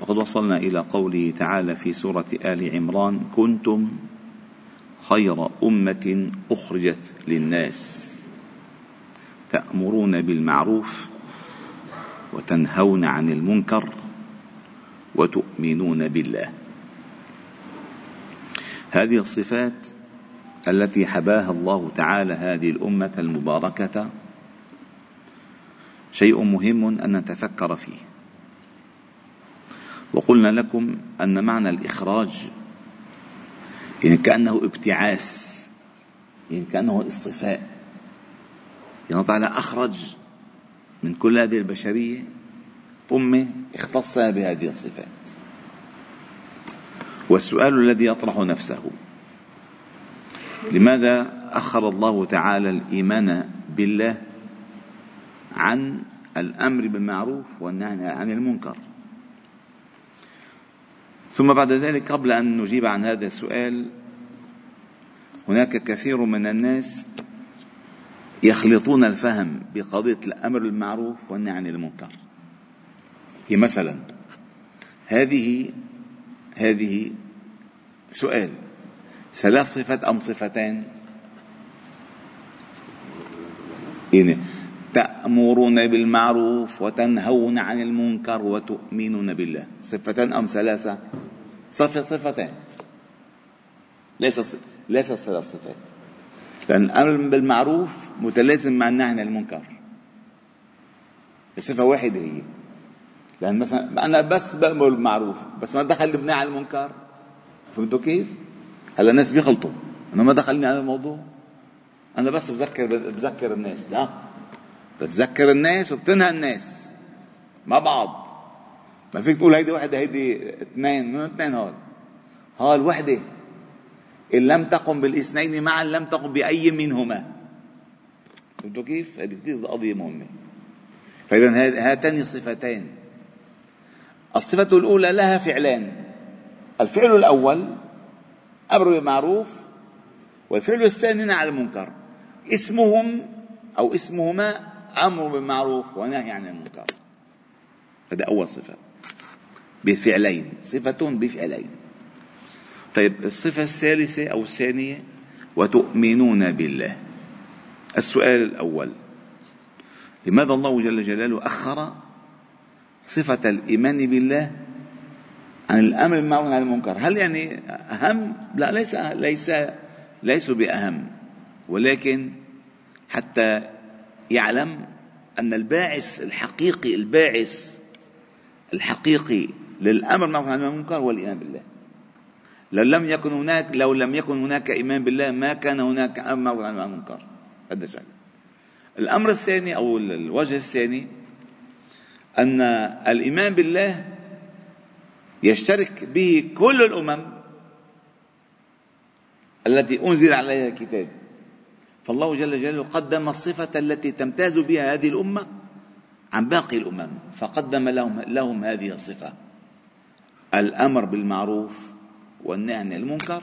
وقد وصلنا إلى قوله تعالى في سورة آل عمران كنتم خير أمة أخرجت للناس تأمرون بالمعروف وتنهون عن المنكر وتؤمنون بالله. هذه الصفات التي حباها الله تعالى هذه الأمة المباركة شيء مهم أن نتفكر فيه. وقلنا لكم أن معنى الإخراج يعني كأنه ابتعاث يعني كأنه اصطفاء. يعني تعالى أخرج من كل هذه البشرية أمة اختص بهذه الصفات. والسؤال الذي يطرح نفسه لماذا أخر الله تعالى الإيمان بالله عن الأمر بالمعروف والنهي عن المنكر؟ ثم بعد ذلك قبل أن نجيب عن هذا السؤال هناك كثير من الناس يخلطون الفهم بقضية الأمر بالمعروف والنهي عن المنكر. هي مثلا هذه هذه سؤال ثلاث صفات أم صفتين يعني تأمرون بالمعروف وتنهون عن المنكر وتؤمنون بالله. صفتان أم ثلاثة؟ صفة صفتين. ليس ليس ثلاث صفات. لأن الأمر بالمعروف متلازم مع النهي عن المنكر. الصفة واحدة هي. لأن مثلا أنا بس بأمر بالمعروف بس ما دخل بالنهي عن المنكر. فهمتوا كيف؟ هلا الناس بيخلطوا أنا ما دخلني على الموضوع. أنا بس بذكر بذكر الناس. لا. بتذكر الناس وبتنهى الناس. مع بعض. ما فيك تقول هيدي وحدة هيدي اثنين من اثنين هول. هول وحدة. إن لم تقم بالإثنين معا لم تقم بأي منهما. فهمتوا كيف؟ هذه كثير قضية مهمة. فإذا هاتان صفتين الصفة الأولى لها فعلان. الفعل الأول أمر بالمعروف والفعل الثاني نهي عن المنكر. اسمهم أو اسمهما أمر بالمعروف ونهي عن المنكر. هذا أول صفة. بفعلين. صفة بفعلين. طيب الصفة الثالثة أو الثانية وتؤمنون بالله. السؤال الأول. لماذا الله جل جلاله أخر صفة الإيمان بالله عن الأمر بالمعروف عن المنكر؟ هل يعني أهم؟ لا ليس ليس ليسوا بأهم. ولكن حتى يعلم أن الباعث الحقيقي الباعث الحقيقي للأمر بالمعروف عن المنكر هو الإيمان بالله. لو لم يكن هناك لو لم يكن هناك إيمان بالله ما كان هناك أمر عن المنكر. هذا شيء الأمر الثاني أو الوجه الثاني أن الإيمان بالله يشترك به كل الأمم التي أنزل عليها الكتاب. فالله جل جلاله قدم الصفة التي تمتاز بها هذه الأمة عن باقي الأمم فقدم لهم, لهم هذه الصفة. الأمر بالمعروف والنهي عن المنكر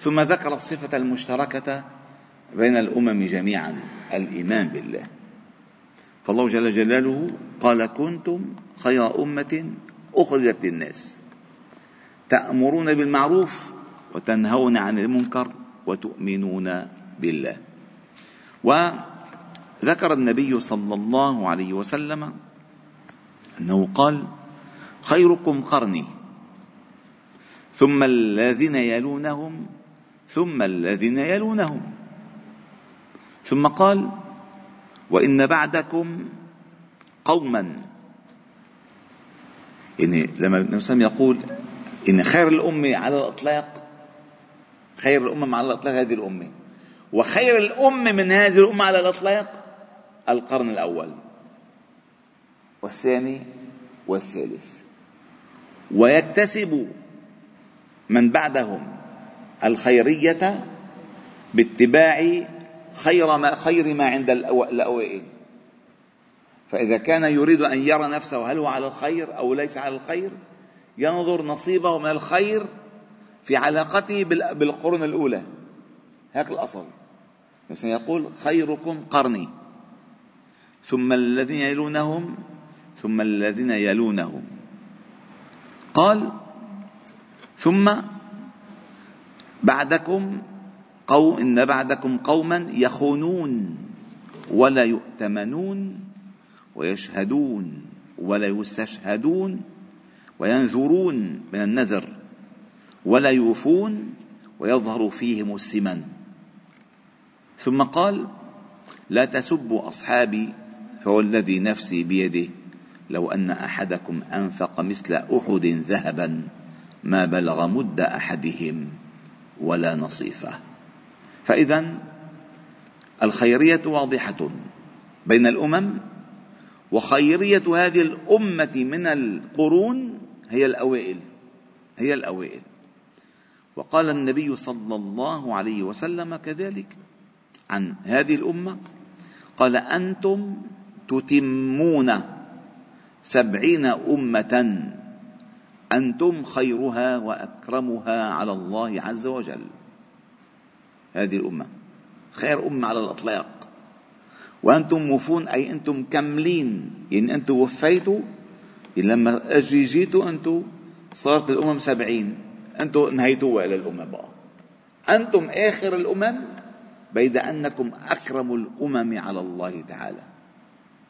ثم ذكر الصفة المشتركة بين الأمم جميعا الإيمان بالله. فالله جل جلاله قال كنتم خير أمة أخرجت للناس. تأمرون بالمعروف وتنهون عن المنكر وتؤمنون بالله. وذكر النبي صلى الله عليه وسلم أنه قال خيركم قرني. ثم الذين يلونهم ثم الذين يلونهم. ثم قال وإن بعدكم قوما. يعني لما النبي يقول إن خير الأمة على الإطلاق خير الامم على الإطلاق هذه الأمة وخير الأمة من هذه الأمة على الإطلاق القرن الأول. والثاني والثالث. ويكتسب من بعدهم الخيرية باتباع خير ما خير ما عند الأوائل. فإذا كان يريد أن يرى نفسه هل هو على الخير أو ليس على الخير ينظر نصيبه من الخير في علاقته بالقرون الأولى. هيك الأصل. مثلا يقول خيركم قرني. ثم الذين يلونهم ثم الذين يلونهم. قال ثم بعدكم قوم إن بعدكم قوما يخونون ولا يؤتمنون ويشهدون ولا يستشهدون وينذرون من النذر ولا يوفون ويظهر فيهم السمن. ثم قال لا تسبوا أصحابي فهو الذي نفسي بيده. لو أن أحدكم أنفق مثل أحد ذهبا ما بلغ مد أحدهم ولا نصيفة. فاذا الخيرية واضحة بين الأمم وخيرية هذه الأمة من القرون هي الأوائل هي الأوائل. وقال النبي صلى الله عليه وسلم كذلك عن هذه الأمة قال أنتم تتمون سبعين أمة أنتم خيرها وأكرمها على الله عز وجل. هذه الأمة. خير أمة على الإطلاق. وأنتم موفون أي أنتم كاملين. يعني أنتم وفيتوا يعني لما أجي جيتوا أنتم صارت الأمم سبعين. أنتم نهيتوها إلى الأمم. بقى أنتم آخر الأمم بيد أنكم أكرم الأمم على الله تعالى.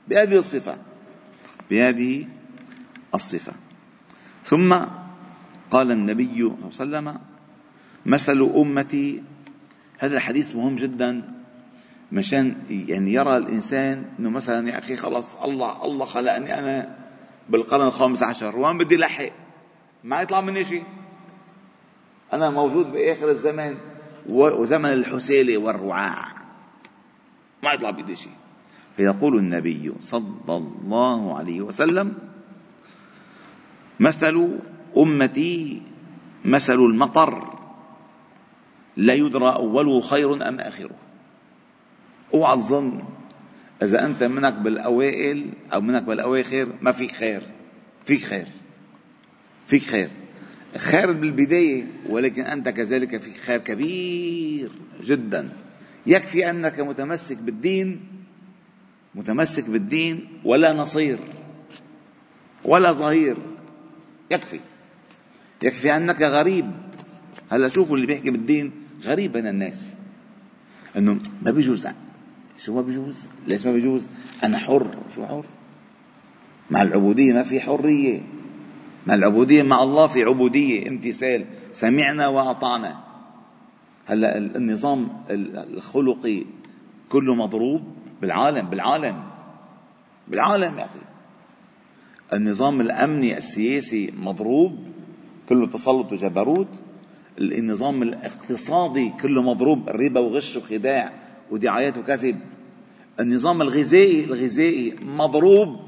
بهذه الصفة بهذه الصفة. ثم قال النبي صلى الله عليه وسلم مثل أمتي هذا الحديث مهم جدا مشان يعني يرى الإنسان إنه مثلا يا أخي خلص الله الله خلقني أنا بالقرن الخامس عشر وين بدي لحق ما يطلع مني شيء. أنا موجود بآخر الزمان وزمن الحسيله والرعاع ما يطلع بدي شيء. فيقول النبي صلى الله عليه وسلم مثل أمتي مثل المطر لا يدرى اوله خير أم آخره. أوعى تظن إذا أنت منك بالأوائل أو منك بالأواخر ما فيك خير فيك خير فيك خير. خير بالبداية ولكن أنت كذلك فيك خير كبير جدا. يكفي أنك متمسك بالدين متمسك بالدين ولا نصير ولا ظهير. يكفي. يكفي أنك غريب. هلا شوفوا اللي بيحكي بالدين غريب بين الناس. إنه ما بيجوز. شو ما بيجوز؟ ليش ما بيجوز؟ أنا حر. شو حر؟ مع العبودية ما في حرية. مع العبودية مع الله في عبودية. امتثال. سمعنا وأطعنا. هلا النظام الخلقي كله مضروب. بالعالم بالعالم. بالعالم يا أخي. النظام الأمني السياسي مضروب كله تسلط وجبروت. النظام الاقتصادي كله مضروب ربا وغش وخداع ودعايات وكذب. النظام الغذائي الغذائي مضروب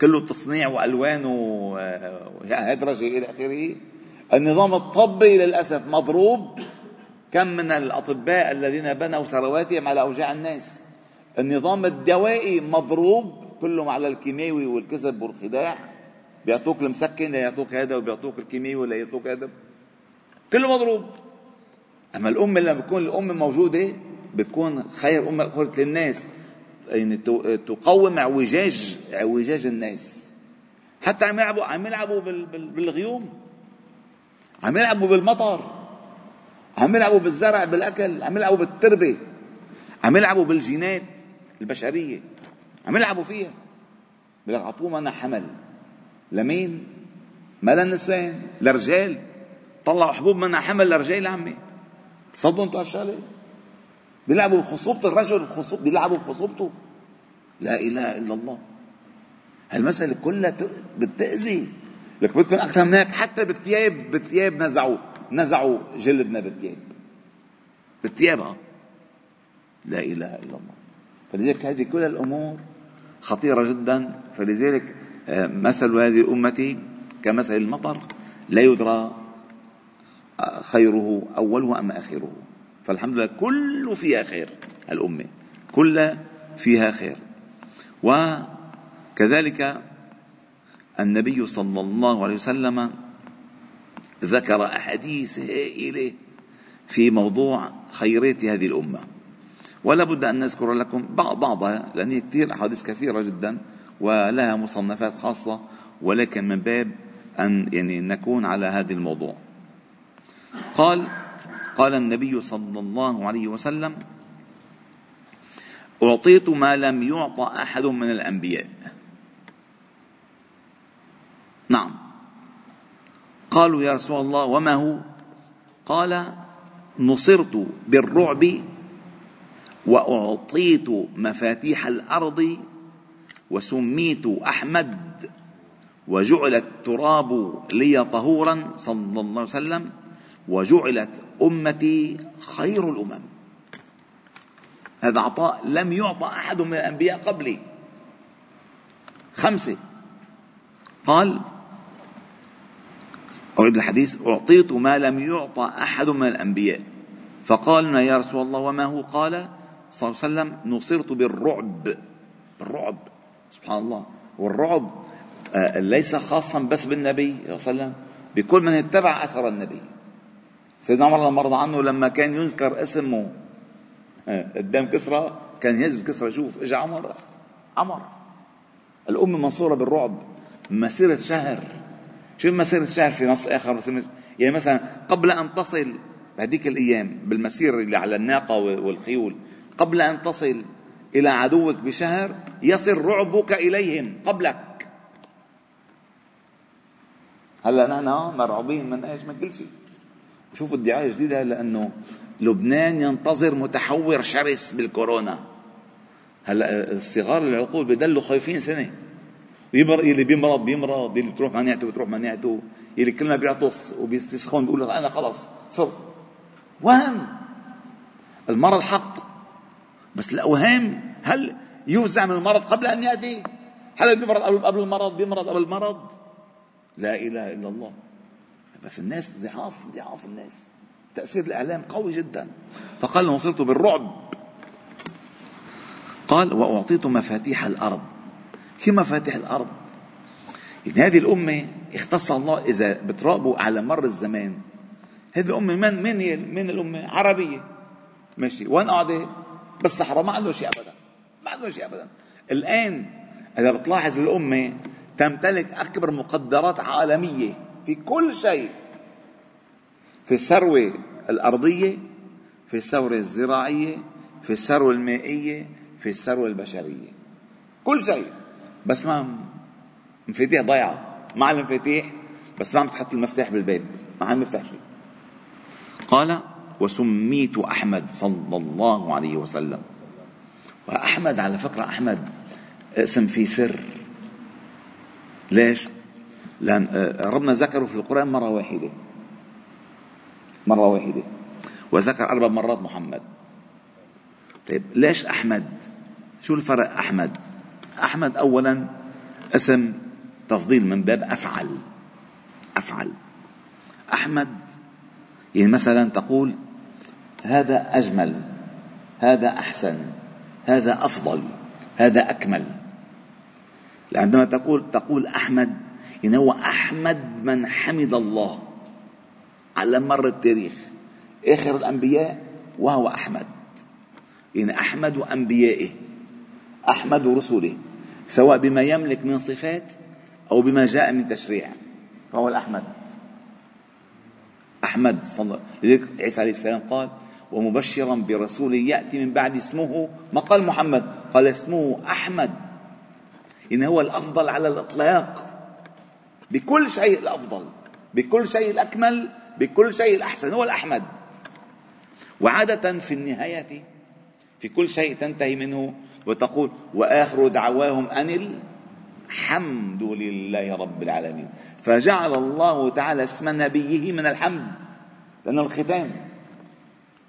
كله تصنيع وألوان وهدرجه إلى آخره. النظام الطبي للأسف مضروب. كم من الأطباء الذين بنوا ثرواتهم على أوجاع الناس؟ النظام الدوائي مضروب كله على الكيماوي والكذب والخداع. بيعطوك المسكن ليعطوك هذا وبيعطوك الكيماوي ليعطوك هذا. كله مضروب. أما الام لما بتكون الام موجودة بتكون خير أمة أخرت للناس. يعني تقوم اعوجاج اعوجاج الناس. حتى عم يلعبوا عم يلعبوا بالغيوم. عم يلعبوا بالمطر. عم يلعبوا بالزرع بالأكل. عم يلعبوا بالتربة. عم يلعبوا بالجينات. البشرية. عم يلعبوا فيها. بلك أعطوه منا حمل. لمين؟ ما للنسوان لرجال طلعوا حبوب منها حمل لرجال عمي. تصدقوا أنتوا هالشغلة؟ بيلعبوا بخصوبة الرجل بخصوب بيلعبوا بخصوبته لا إله إلا الله. هالمسألة كلها بتأذي. لك بدكم أكثر من هيك حتى بالثياب بالثياب نزعوا نزعوا جلدنا بالثياب. بالثياب ها لا إله إلا الله. فلذلك هذه كل الأمور خطيرة جدا. فلذلك آه، مثل هذه الأمة كمثل المطر لا يدرى خيره أوله أم آخره. فالحمد لله كله فيها خير الأمة. كلها فيها خير. وكذلك النبي صلى الله عليه وسلم ذكر أحاديث هائلة في موضوع خيرية هذه الأمة. ولا بد أن نذكر لكم بعضها لأن هي كثير أحاديث كثيرة جدا ولها مصنفات خاصة ولكن من باب أن يعني نكون على هذا الموضوع. قال قال النبي صلى الله عليه وسلم أعطيت ما لم يعطى أحد من الأنبياء. نعم. قالوا يا رسول الله وما هو؟ قال نصرت بالرعب وأعطيت مفاتيح الأرض وسميت أحمد وجعل التراب لي طهورا صلى الله عليه وسلم وجعلت أمتي خير الأمم. هذا عطاء لم يعطى أحد من الأنبياء قبلي. خمسة. قال أعيد الحديث. أعطيت ما لم يعطى أحد من الأنبياء. فقالنا يا رسول الله وما هو؟ قال صلى الله عليه وسلم نصرت بالرعب. بالرعب سبحان الله. والرعب آه، ليس خاصا بس بالنبي صلى الله عليه وسلم بكل من اتبع أثر النبي. سيدنا عمر لما رضى عنه لما كان يذكر اسمه آه، قدام كسرى كان يهز كسرى شوف اجى عمر عمر. الأمة منصورة بالرعب مسيرة شهر. شو مسيرة شهر في نص آخر يعني مثلا قبل أن تصل بهذيك الأيام بالمسير اللي على الناقة والخيول قبل أن تصل إلى عدوك بشهر يصل رعبك إليهم قبلك. هلا نحن مرعوبين من إيش؟ من كل شيء. شوفوا الدعايه الجديده لأنه لبنان ينتظر متحور شرس بالكورونا. هلا الصغار العقول بضلوا خايفين سنة. يمر اللي بيمرض بيمرض اللي بتروح مناعته بتروح مناعته اللي كل ما بيعطس وبيستسخن بيقول أنا خلص صرت. وهم. المرض حق بس الاوهام هل يوزع من المرض قبل أن يأتي؟ هل بيمرض قبل المرض؟ بيمرض قبل المرض؟ لا إله إلا الله. بس الناس ضعاف ضعاف الناس. تأثير الإعلام قوي جدا. فقال وصرت بالرعب. قال وأعطيت مفاتيح الأرض. كيف مفاتيح الأرض؟ يعني هذه الأمة اختص الله إذا بتراقبوا على مر الزمان. هذه الأمة من من هي؟ من الأمة؟ عربية. ماشي. وين قاعدة؟ بالصحراء ما عنده شيء ابدا. ما عنده شيء ابدا. الآن إذا بتلاحظ الأمة تمتلك أكبر مقدرات عالمية في كل شيء. في الثروة الأرضية في الثروة الزراعية في الثروة المائية في الثروة البشرية. كل شيء. بس ما مفاتيح ضيعة مع المفاتيح بس ما عم تحط المفتاح بالباب ما عم مفتاح شيء. قال وسميت أحمد صلى الله عليه وسلم. وأحمد على فكرة أحمد اسم فيه سر. ليش؟ لأن آه، ربنا ذكره في القرآن مرة واحدة. مرة واحدة. وذكر أربع مرات محمد. طيب ليش أحمد؟ شو الفرق أحمد؟ أحمد أولا اسم تفضيل من باب أفعل. أفعل. أحمد يعني مثلا تقول هذا أجمل هذا أحسن هذا أفضل هذا أكمل. عندما تقول تقول أحمد يعني هو أحمد من حمد الله على مر التاريخ. آخر الأنبياء وهو أحمد. يعني أحمد أنبيائه أحمد رسله سواء بما يملك من صفات أو بما جاء من تشريع فهو الأحمد. أحمد صلى لذلك عيسى عليه السلام قال ومبشرا برسول يأتي من بعد اسمه. ما قال محمد؟ قال اسمه أحمد. إن هو الأفضل على الإطلاق. بكل شيء الأفضل. بكل شيء الأكمل. بكل شيء الأحسن. هو الأحمد. وعادة في النهاية في كل شيء تنتهي منه وتقول وآخر دعواهم أن الحمد لله رب العالمين. فجعل الله تعالى اسم نبيه من الحمد. لأنه الختام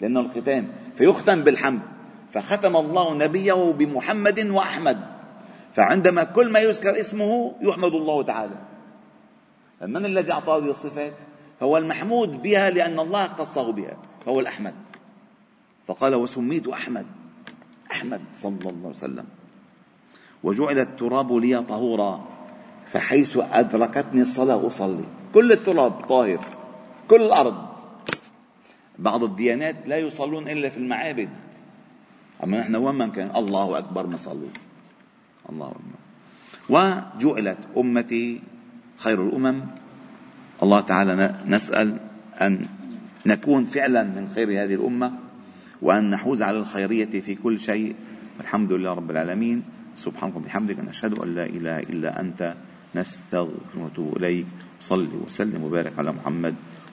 لأنه الختام فيختم بالحمد. فختم الله نبيه بمحمد وأحمد. فعندما كل ما يذكر اسمه يحمد الله تعالى. من الذي أعطاه هذه الصفات؟ هو المحمود بها لأن الله اختصه بها فهو الأحمد. فقال وسميت أحمد. أحمد صلى الله عليه وسلم. وجعل التراب لي طهورا فحيث أدركتني الصلاة أصلي. كل التراب طاهر كل الأرض بعض الديانات لا يصلون إلا في المعابد. أما نحن وين ما كان الله أكبر نصلي. الله أكبر. وجعلت أمتي خير الأمم. الله تعالى نسأل أن نكون فعلا من خير هذه الأمة وأن نحوز على الخيرية في كل شيء. والحمد لله رب العالمين. سبحانك وبحمدك نشهد أن لا إله إلا أنت. نستغفرك ونتوب إليك. صل وسلم وبارك على محمد